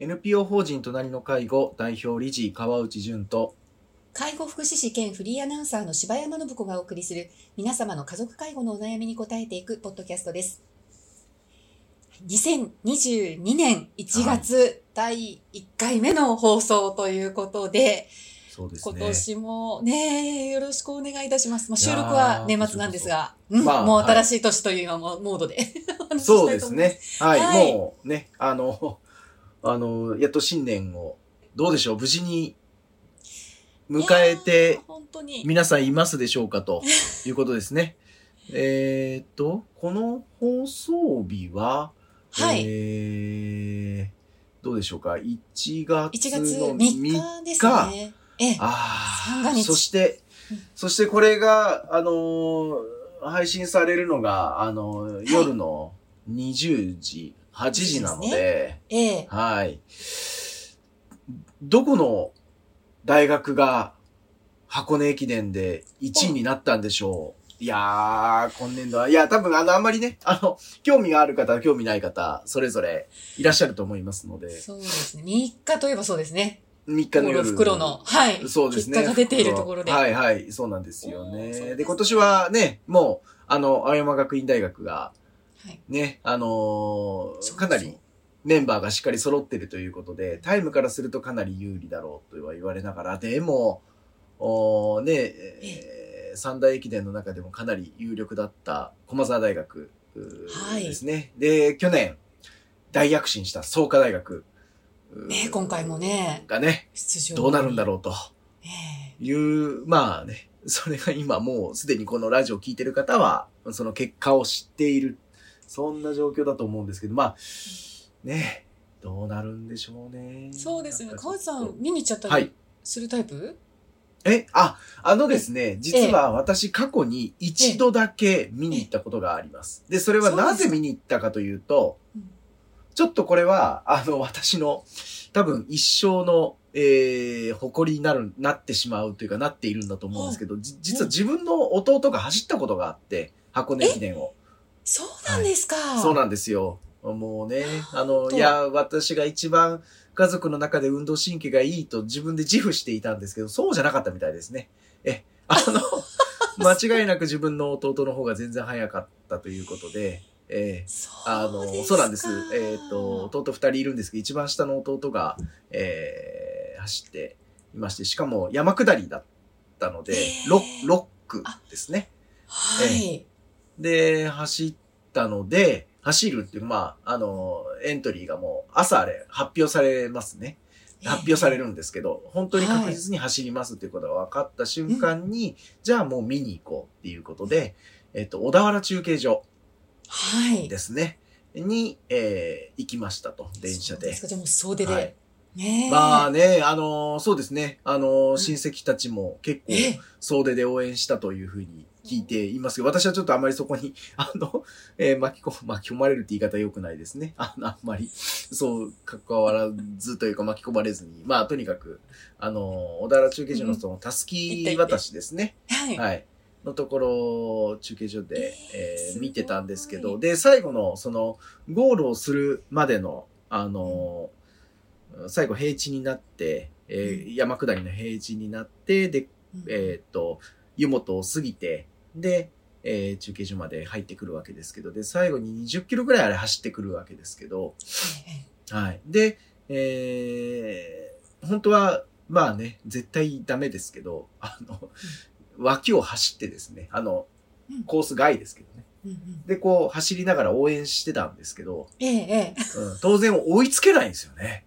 NPO 法人隣の介護代表理事川内淳と介護福祉士兼フリーアナウンサーの柴山信子がお送りする皆様の家族介護のお悩みに答えていくポッドキャストです。2022年1月第1回目の放送ということで、そうです今ね。年もね、よろしくお願いいたします。まあ、収録は年末なんですが、うんまあもうはい新しい年という今もモードで お話しそう。ですね。はい、はいもうね、あの、あの、やっと新年を、どうでしょう、無事に迎えて。皆さんいますでしょうかということですね。えーっと、この放送日は、はい。えー、どうでしょうか、1月1月の3日ですね。ええ。ああ、そしてうん、そしてこれが、あのー配信されるのが、あのー夜の20時、8時なので、ええ。はい。どこの大学が箱根駅伝で1位になったんでしょう？いやー、今年度は、いや、多分あの、あんまりね、あの、興味がある方、興味ない方、それぞれいらっしゃると思いますので、そうですね。3日といえばそうですね。3日の夜。袋の、はい。そうですね。結果が出ているところで。はいはい、そうなんですよね。ねで、今年はね、もう、あの、青山学院大学が、はいね、あのーかなりメンバーがしっかり揃ってるということで、タイムからするとかなり有利だろうとは言われながら、でも、おーね、えー三大駅伝の中でもかなり有力だった駒澤大学うーはいですね。で、去年、大躍進した創価大学ね今回もねがね、出場。どうなるんだろうと。えいう、まあね、それが今もうすでにこのラジオを聞いてる方は、その結果を知っている。そんな状況だと思うんですけど、まあ、ね、どうなるんでしょうね。えそうですよね。川内さん、見に行っちゃったはいりするタイプ？え、あ、あのですね、実は私過去に一度だけ見に行ったことがあります。で、それはなぜ見に行ったかというとうん、ちょっとこれは、あの、私の多分一生の、えー、誇りになる、なってしまうというかなっているんだと思うんですけど、じ実は自分の弟が走ったことがあって、箱根駅伝を。そうなんですか。そうなんですよ。もうね、あの、といや、私が一番家族の中で運動神経がいいと自分で自負していたんですけど、そうじゃなかったみたいですね。え、あの、間違いなく自分の弟の方が全然早かったということで、えそうあの、そうなんです。えっ、と、弟二人いるんですけど、一番下の弟が、えー、走っていまして、しかも山下りだったので、えーロッロックですね。はい。で、走ったので、走るっていう、まあ、あの、エントリーがもう朝あれ発表されますね。発表される。るんですけど、本当に確実に走りますっていうことが分かった瞬間に、じゃあもう見に行こうっていうことで、えっと、小田原中継所はい。ですね。に、えー行きましたと、電車でそうす。かじゃあもう総出はいで。ねえ。まあね、あのそうですね。あの親戚たちも結構ええ総出で応援したというふうに聞いていますけど、私はちょっとあまりそこに、あの、えー巻き込、巻き込まれるって言い方良くないですね。あの、あんまり、そう、関わらずというか巻き込まれずに、まあ、とにかく、あの、小田原中継所のその、たすき渡しですね。はい。はい。のところ、中継所で、えーえー見てたんですけど、で、最後の、その、ゴールをするまでの、あのー最後平地になって、えー山下りの平地になって、で、うん。えーっと、湯本を過ぎて、で、えー中継所まで入ってくるわけですけど、で、最後に20キロぐらいあれ走ってくるわけですけど、えはい。で、えー本当は、まあね、絶対ダメですけど、あの、脇を走ってですね、あのうん、コース外ですけどね。えうんうん。で、こう、走りながら応援してたんですけど、ええええ。うん、当然追いつけないんですよね。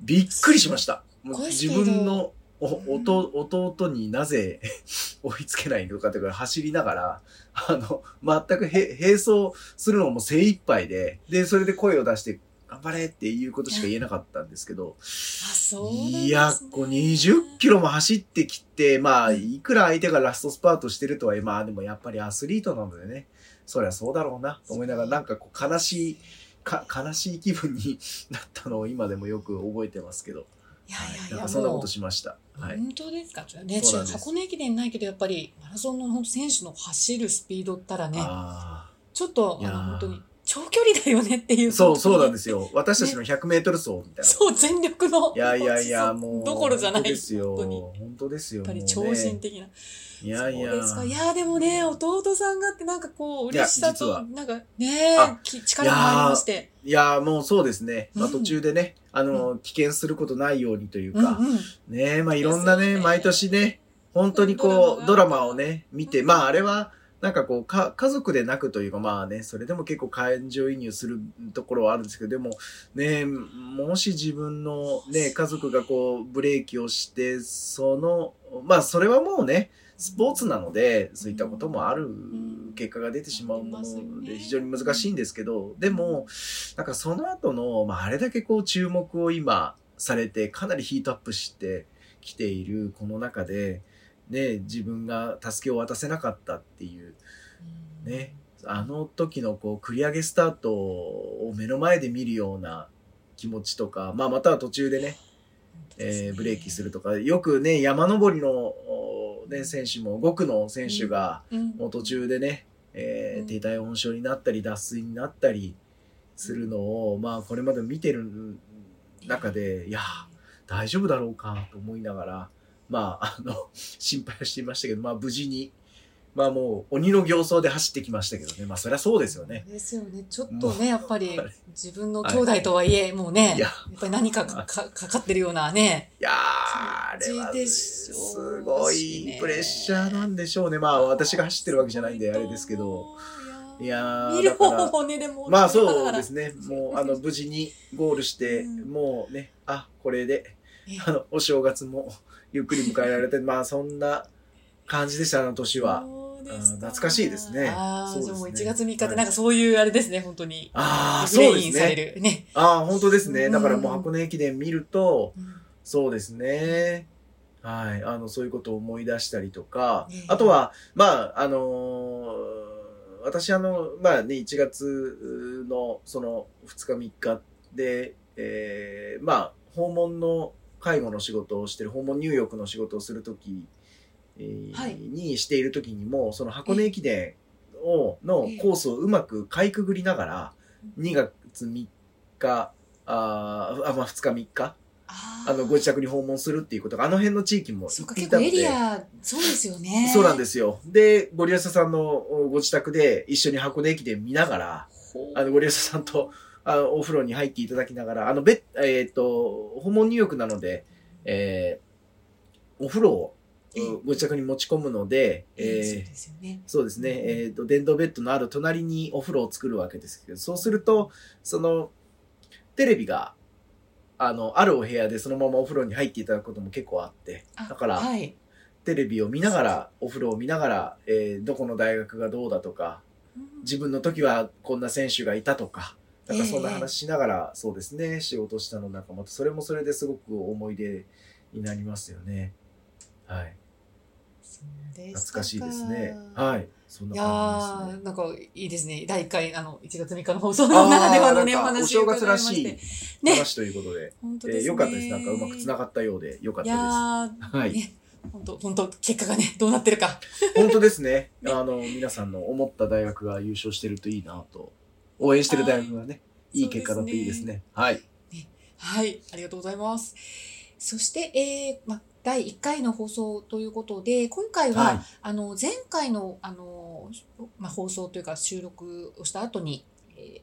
びっくりしました。もう自分のお弟弟になぜ 追いつけないのかとか走りながら、あの、全くへ並走するのも精一杯で、で、それで声を出して、頑張れっていうことしか言えなかったんですけど、いや、こう20キロも走ってきて、まあ、いくら相手がラストスパートしてるとはいえ、まあでもやっぱりアスリートなのでね、そりゃそうだろうな、と思いながら、なんかこう悲しい、か、悲しい気分になったのを今でもよく覚えてますけど、いやはいい、やい。や、なんかそんなことしました。はい。本当ですか？ね、箱根駅伝ないけど、やっぱりマラソンの選手の走るスピードったらね、あちょっとあの本当に長距離だよねっていう。そう、そうなんす。ですよ。私たちの100メートル走みたいな。そう、全力の。いやいやいや、もう。どころじゃない。本当ですよ。本当に。や本当ですよ。っぱり超ね人的な。いやいや。そうですか。いや、でもね、弟さんがってなんかこう、嬉しさと、なんかね力もありまして。いや、もうそうですね。まあうん途中でね、あの、危険することないようにというか。ねまあいろんなね、毎年ね、本当にこう、ドドラマをね、見て、うんまああれは、なんかこう、か、家族で泣くというか、まあね、それでも結構感情移入するところはあるんですけど、でも、ね、もし自分のね、家族がこう、ブレーキをして、その、まあそれはもうね、スポーツなので、そういったこともある結果が出てしまうもので非常に難しいんですけど、でも、なんかその後の、まああれだけこう注目を今されて、かなりヒートアップしてきているこの中で、ね、自分が助けを渡せなかったっていう、ね、あの時のこう繰り上げスタートを目の前で見るような気持ちとか、まあまたは途中でね、えーブレーキするとか、よくね、山登りの、おね、選手も、5区の選手が、うん。もう途中でね、えーうん。低体温症になったり、脱水になったりするのを、まあこれまで見てる中で、いや、大丈夫だろうかと思いながら、まあ、あの、心配はしていましたけど、まあ無事に、まあもう鬼の形相で走ってきましたけどね、まあそりゃそうですよね。ですよね。ちょっとね、やっぱりはい自分の兄弟とはいえ、もうね、いややっぱり何かかかかかってるようなね。いやー、あれはすごいプレッシャーなんでしょうね。まあ私が走ってるわけじゃないんであれですけど。いやー、見る方もね、でも。まあそうですね。もう、あの、無事にゴールして、うんもうね、あ、これで、ねあの、お正月もゆっくり迎えられて、まあそんな感じでした、あの年は。懐かしいですねああ、そうですねじゃあもう1月3日ってなんかそういうあれですね、本当に。ああ、そうですね。ああ、本当ですね。だからもううん箱根駅伝見ると、うんそうですね。はい。あの、そういうことを思い出したりとかね、あとは、まあ、あのー私あの、まあね、1月のその2日3日で、えーまあ、訪問の介護の仕事をしてる、訪問入浴の仕事をするとき、えーはいにしているときにも、その箱根駅伝を、のええコースをうまくかいくぐりながら、2月3日、あーあ、まあ2日3日、ああの、ご自宅に訪問するっていうことが、あの辺の地域もそうか、行っていたので。結構エリア、そうですよね。そうなんですよ。で、ゴリアサさんのおご自宅で一緒に箱根駅伝見ながら、あの、ゴリアサさんと、あの、お風呂に入っていただきながら、あの、べ、えっ、と、訪問入浴なので、えーお風呂を、ええご自宅に持ち込むので、ええそうえーですよね。そうですね、えっ、と、電動ベッドのある隣にお風呂を作るわけですけど、そうすると、その、テレビが、あの、あるお部屋でそのままお風呂に入っていただくことも結構あって、あだから、はい。テレビを見ながら、お風呂を見ながら、えーどこの大学がどうだとか、自分の時はこんな選手がいたとか、なんかそんな話しながら、そうですね、仕事したのなんかまた、それもそれですごく思い出になりますよね。はい。懐かしいですね。はい。そんいなや感じですね。ー、なんかいいですね。第1回、あの、1月3日の放送ならではのね、お話をお正月らしい話ということで、えー本当ですね。よかったです。なんかうまく繋がったようで、よかっいやたー、はいね、本当本当結果がね、どうなってるか。です。本当です ね。あの、皆さんの思った大学が優勝してるといいなと、応援してる大学がね、いいい結果だといいですね。はい。はい、ありがとうございます。そして、えーま、第1回の放送ということで、今回は、はいあの、前回の、あの、ま、放送というか収録をした後に、えー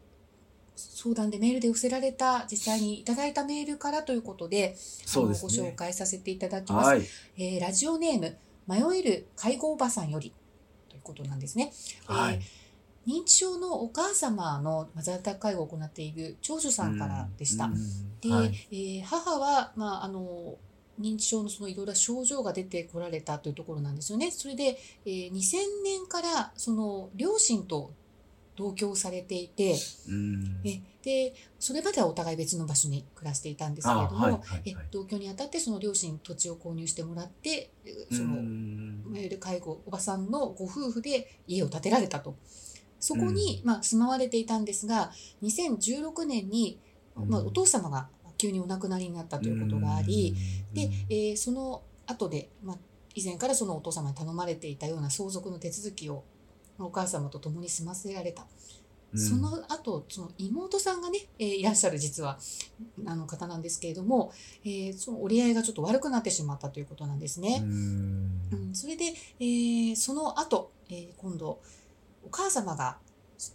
相談でメールで寄せられた、実際にいただいたメールからということで、そうですあのご紹ね。介させていただきます。はい。えーラジオネーム、迷える介護おばさんよりということなんですね。はいえー認知症のお母様のまあ在宅介護を行っている長女さんからでした。うんで、はいえー母は、まあ、あの認知症のそのいろいろな症状が出てこられたというところなんですよね。それで、えー2000年からその両親と同居されていて、うんえでそれまではお互い別の場所に暮らしていたんですけれども、あはいはいはいえ同居にあたってその両親に土地を購入してもらってえその、うんいわゆる介護おばさんのご夫婦で家を建てられたと。そこに、まあ、住まわれていたんですが2016年に、まあ、お父様が急にお亡くなりになったということがあり、で、えーその後で、まあ、以前からそのお父様に頼まれていたような相続の手続きをまあお母様と共に済ませられた。うん。その後その妹さんがね、えーいらっしゃる実はあの方なんですけれども、えーその折り合いがちょっと悪くなってしまったということなんですね。うん。うん、それで、えーその後、えー今度お母様が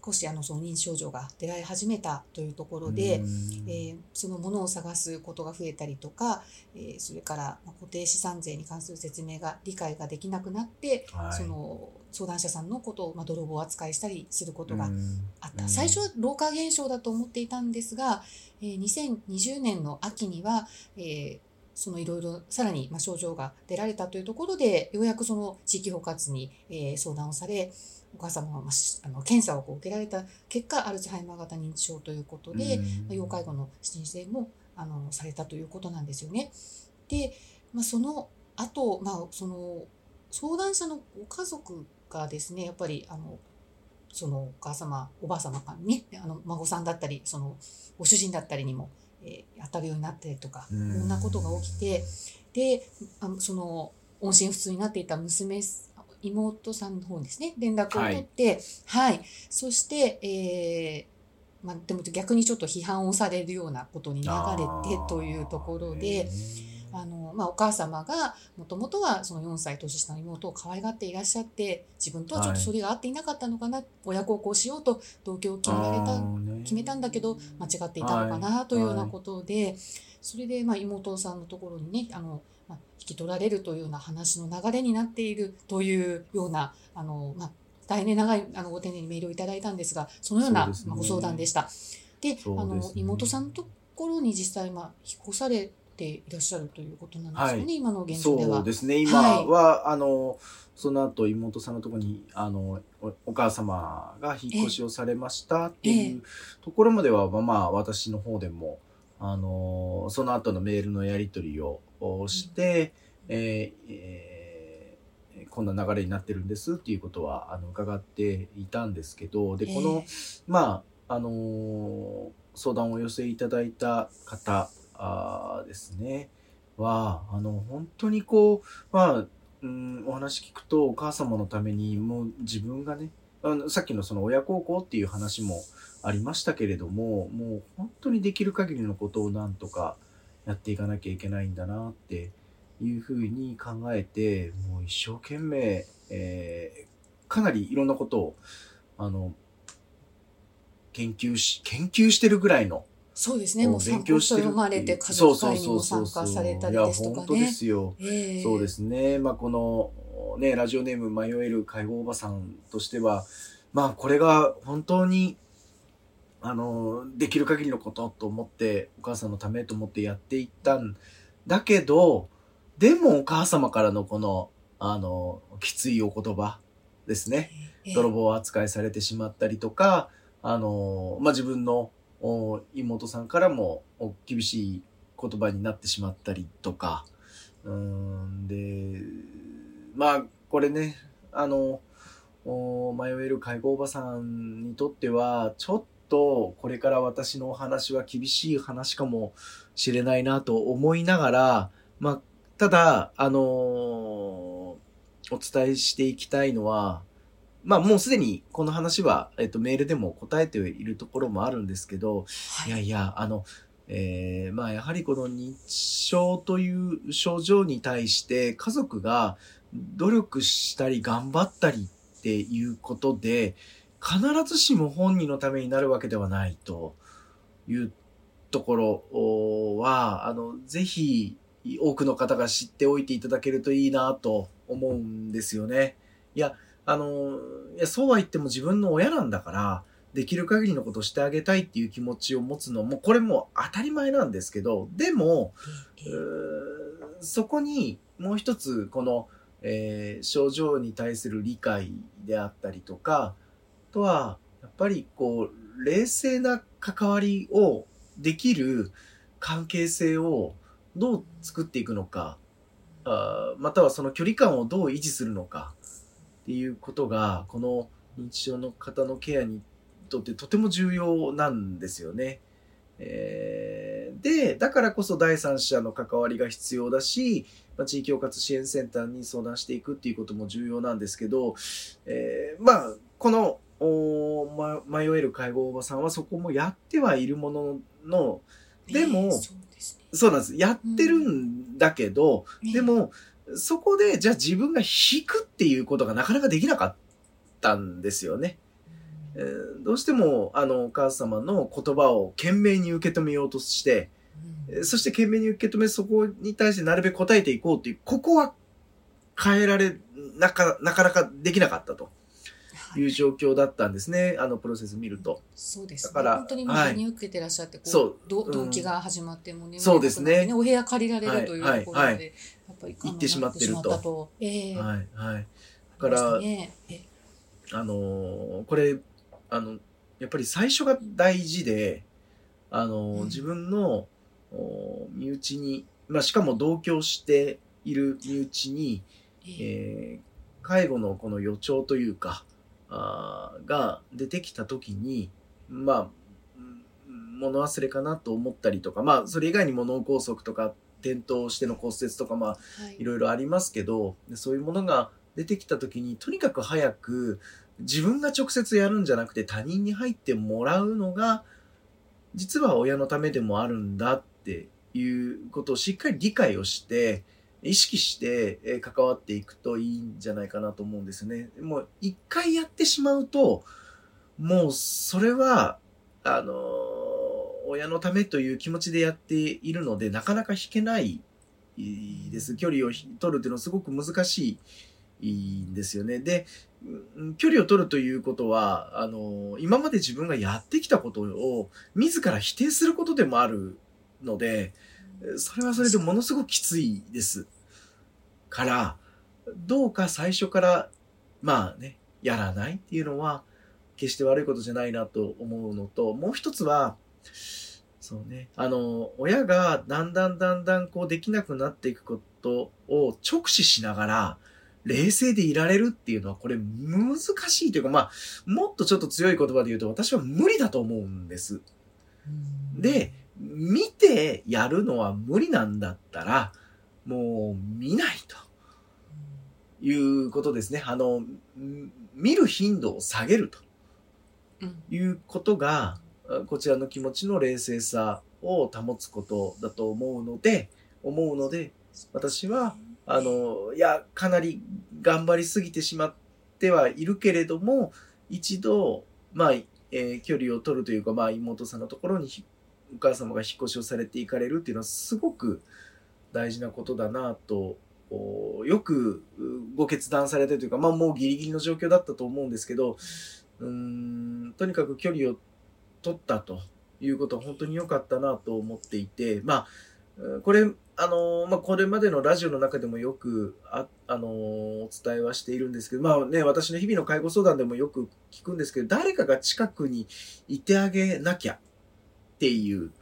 少しあのその認知症状が出られ始めたというところで、えーそのものを探すことが増えたりとか、えーそれからまあ固定資産税に関する説明が理解ができなくなって、はい。その相談者さんのことをまあ泥棒扱いしたりすることがうん。あった、うん。最初は老化現象だと思っていたんですが、えー2020年の秋には、えーそのいろいろさらにまあ症状が出られたというところでようやくその地域包括に、えー相談をされお母様はまあの検査をこう受けられた結果アルツハイマー型認知症ということで、うんまあ要介護の申請もあのされたということなんですよね。で、まあ、その後、まあその相談者のご家族がですねやっぱりあのそのお母様おばあ様かにねあの孫さんだったりそのご主人だったりにも、えー当たるようになったりとかいうんろんなことが起きてであのその音信不通になっていた娘妹さんの方にですね連絡を取ってはい、そして、えーまあ、でも逆にちょっと批判をされるようなことに流れてというところで。まあ、お母様がもともとはその4歳年下の妹を可愛がっていらっしゃって自分とはちょっとそれが合っていなかったのかな、親孝行しようと同居を決められた決めたんだけど間違っていたのかなというようなことで、それでまあ妹さんのところにねあの、まあ、引き取られるというような話の流れになっているというようなあの、まあ、大変長いあのご丁寧にメールをいただいたんですがそのようなご相談でした。でねあの妹さんのところに実際、まあ、引っ越されていらっしゃるということなんですよね、はい。今の現状では。そうですね。今は、あのその後妹さんのところにあのおお母様が引っ越しをされましたっていうところまでは、まあまあ私の方でもあのその後のメールのやり取りををして、えーえーこんな流れになってるんですっていうことはあの伺っていたんですけどでこの、えまああのー相談をお寄せいただいた方あですね。はあの本当にこうまあ、うん、お話聞くとお母様のためにもう自分がねあのさっきのその親孝行っていう話もありましたけれどももう本当にできる限りのことをなんとかやっていかなきゃいけないんだなっていうふうに考えてもう一生懸命、えーかなりいろんなことをあの研究し研究してるぐらいのそうですね、もう勉強してる読まれて、家そう族そう会にも参加そう。そうそうされたりいやですとか本当でね。すよ。ええ。そうですね。まあ、この、ね、ラジオネーム迷える介護おばさんとしては、まあ、これが本当に、あの、できる限りのことと思って、お母さんのためと思ってやっていったんだけど、でもお母様からのこの、あの、きついお言葉ですね。ええ。泥棒扱いされてしまったりとか、あの、まあ、自分のおお妹さんからもお厳しい言葉になってしまったりとか、うん、で、まあ、これね、あの、お迷える介護おばさんにとっては、ちょっとこれから私のお話は厳しい話かもしれないなと思いながら、まあ、ただ、あのお伝えしていきたいのは、まあもうすでにこの話は、えっと、メールでも答えているところもあるんですけど、はいいやいや、あの、えーまあやはりこの認知症という症状に対して家族が努力したり頑張ったりっていうことで、必ずしも本人のためになるわけではないというところは、あの、ぜひ多くの方が知っておいていただけるといいなと思うんですよね。いや、あの、いや、そうは言っても自分の親なんだから、できる限りのことをしてあげたいっていう気持ちを持つのも、これも当たり前なんですけど、でも、そこにもう一つこの、えー症状に対する理解であったりとかあとはやっぱりこう冷静な関わりをできる関係性をどう作っていくのかあーまたはその距離感をどう維持するのかっていうことがこの認知症の方のケアにとってとても重要なんですよね。えーで、だからこそ第三者の関わりが必要だし、まあ、地域包括支援センターに相談していくっていうことも重要なんですけど、えーまあ、このおま、迷える介護おばさんはそこもやってはいるものの、でもねそうですねそうなんです。やってるんだけど、ねでも、そこで、じゃあ自分が引くっていうことがなかなかできなかったんですよね。えーどうしても、あの、お母様の言葉を懸命に受け止めようとして、そして懸命に受け止め、そこに対してなるべく答えていこうっていう、ここは変えられ、なか、なかなかできなかったとはい。いう状況だったんですね。あの、プロセス見ると。そうです、ね。だから本当に真に受けてらっしゃって、こうそう。うんど動機が始まってもね、そうですね。お部屋借りられるというはいところまで、はい。やっぱり行ってしまってると。ええ。はい、はい。だあから、ね。えあのーこれ、あの、やっぱり最初が大事で、あの自分の、お身内に、まあ、しかも同居している身内に、ええ。えー介護のこの予兆というか、あーが出てきた時に、まあ、うん物忘れかなと思ったりとか、まあ、それ以外にも脳梗塞とか、転倒しての骨折とか、まあ、はいいろいろありますけど、でそういうものが出てきた時に、とにかく早く自分が直接やるんじゃなくて他人に入ってもらうのが、実は親のためでもあるんだっていうことをしっかり理解をして、意識してえー関わっていくといいんじゃないかなと思うんですね。もう一回やってしまうと、もうそれは、あのー親のためという気持ちでやっているので、なかなか引けないです。距離を取るっていうのはすごく難しいんですよね。で、距離を取るということは、あの、今まで自分がやってきたことを自ら否定することでもあるので、それはそれでものすごくきついです。から、どうか最初から、まあね、やらないっていうのは、決して悪いことじゃないなと思うのと、もう一つは、そうね、あの、親がだんだんだんだんこうできなくなっていくことを直視しながら、冷静でいられるっていうのはこれ難しいというか、まあ、もっとちょっと強い言葉で言うと私は無理だと思うんです。うんで、見てやるのは無理なんだったら、もう見ないということですね。あの、ん見る頻度を下げるとうんいうことが、あこちらの気持ちの冷静さを保つことだと思うので、思うので、私は、あの、いや、かなり頑張りすぎてしまってはいるけれども、一度、まあ、えー距離を取るというか、まあ、妹さんのところにひお母様が引っ越しをされていかれるっていうのはすごく大事なことだなと、およくうご決断されてというか、まあ、もうギリギリの状況だったと思うんですけど、うーん、とにかく距離を取ったということは本当に良かったなと思っていて、まあ、これ、あのまあ、これまでのラジオの中でもよく、あ、あのお伝えはしているんですけど、まあね、私の日々の介護相談でもよく聞くんですけど、誰かが近くにいてあげなきゃっていう、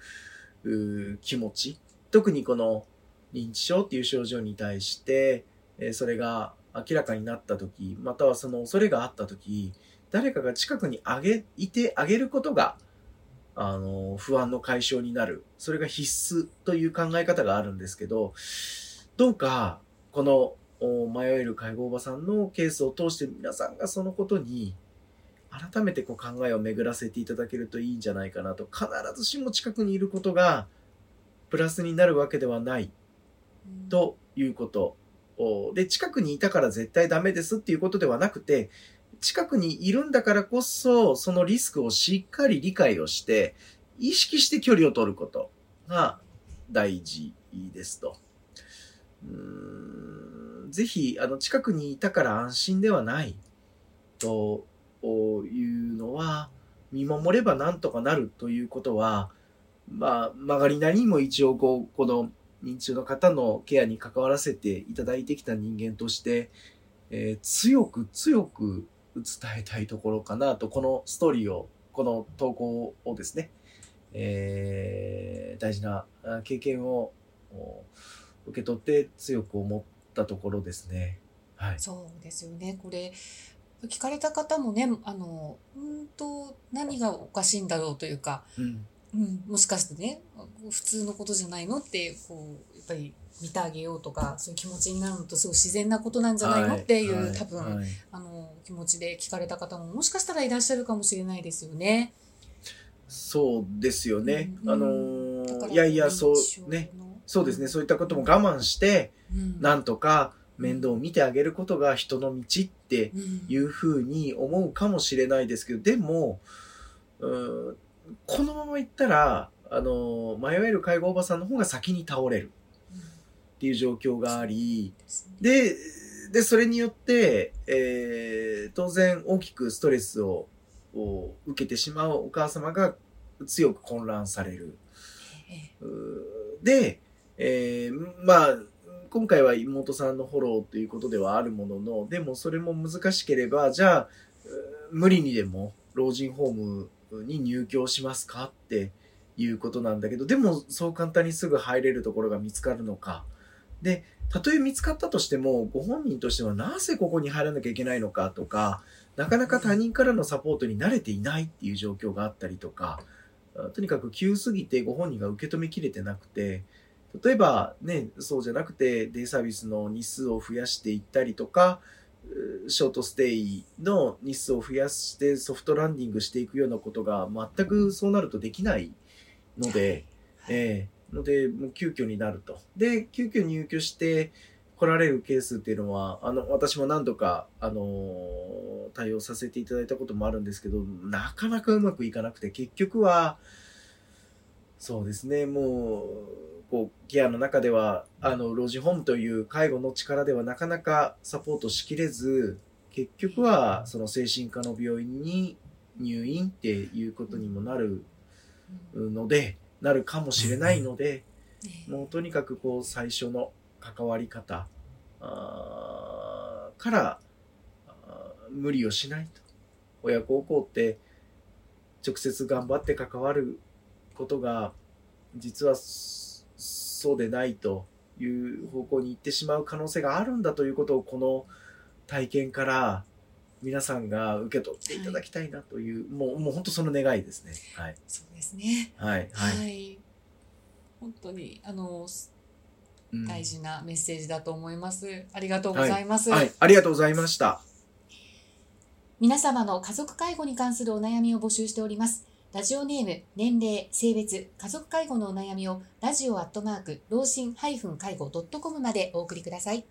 う気持ち。特にこの認知症っていう症状に対して、えそれが明らかになった時、またはその恐れがあった時、誰かが近くにあげ、いてあげることが、あの、不安の解消になる。それが必須という考え方があるんですけど、どうか、このお迷える介護おばさんのケースを通して皆さんがそのことに改めてこう考えを巡らせていただけるといいんじゃないかなと。必ずしも近くにいることがプラスになるわけではないということ。おで、近くにいたから絶対ダメですっていうことではなくて、近くにいるんだからこそ、そのリスクをしっかり理解をして、意識して距離を取ることが大事ですと。うーんぜひ、あの、近くにいたから安心ではないというのは、見守ればなんとかなるということは、まあ、曲がりなりにも一応こう、この認知症の方のケアに関わらせていただいてきた人間として、えー強く強く伝えたいところかなと、このストーリーを、この投稿をですね、えー大事なあ経験をお受け取って強く思ったところですね。はい。そうですよね。これ、聞かれた方もね、あの、うんと、何がおかしいんだろうというか、うん。うん、もしかしてね、普通のことじゃないのって、こう、やっぱり見てあげようとか、そういう気持ちになるのとすごい自然なことなんじゃないのっていう、はい多分、はいあの、気持ちで聞かれた方ももしかしたらいらっしゃるかもしれないですよね。そうですよね。うんあのーいやいや、そう、ね。そうですね。そういったことも我慢して、うん、なんとか面倒を見てあげることが人の道ってうんいうふうに思うかもしれないですけど、でも、うーんこのままいったら、あの、迷える介護おばさんの方が先に倒れる。っていう状況があり、で、で、それによって、えー当然大きくストレスをを受けてしまうお母様が強く混乱される。で、えーまあ、今回は妹さんのフォローということではあるものの、でもそれも難しければ、じゃあ、無理にでも老人ホームに入居しますかっていうことなんだけど、でもそう簡単にすぐ入れるところが見つかるのか。で、たとえ見つかったとしても、ご本人としてはなぜここに入らなきゃいけないのかとか、なかなか他人からのサポートに慣れていないっていう状況があったりとか、とにかく急すぎてご本人が受け止めきれてなくて、例えばね、そうじゃなくてデイサービスの日数を増やしていったりとか、ショートステイの日数を増やしてソフトランディングしていくようなことが全くそうなるとできないので、ええので、もう急遽になると。で、急遽入居して来られるケースっていうのは、あの、私も何度か、あのー対応させていただいたこともあるんですけど、なかなかうまくいかなくて、結局は、そうですね、もう、こう、ケアの中では、あの、老人ホームという介護の力ではなかなかサポートしきれず、結局は、その精神科の病院に入院っていうことにもなるので、なるかもしれないので、ええもうとにかくこう最初の関わり方から無理をしないと。親孝行って直接頑張って関わることが実はそそうでないという方向に行ってしまう可能性があるんだということをこの体験から皆さんが受け取っていただきたいなという、もうもう本当その願いですね。はいそうですね。はいは、はいい。本当にあのうん大事なメッセージだと思います。ありがとうございます。はい、ありがとうございました。皆様の家族介護に関するお悩みを募集しております。ラジオネーム、年齢、性別、家族介護のお悩みをラジオアットマーク、老人介護 .com までお送りください。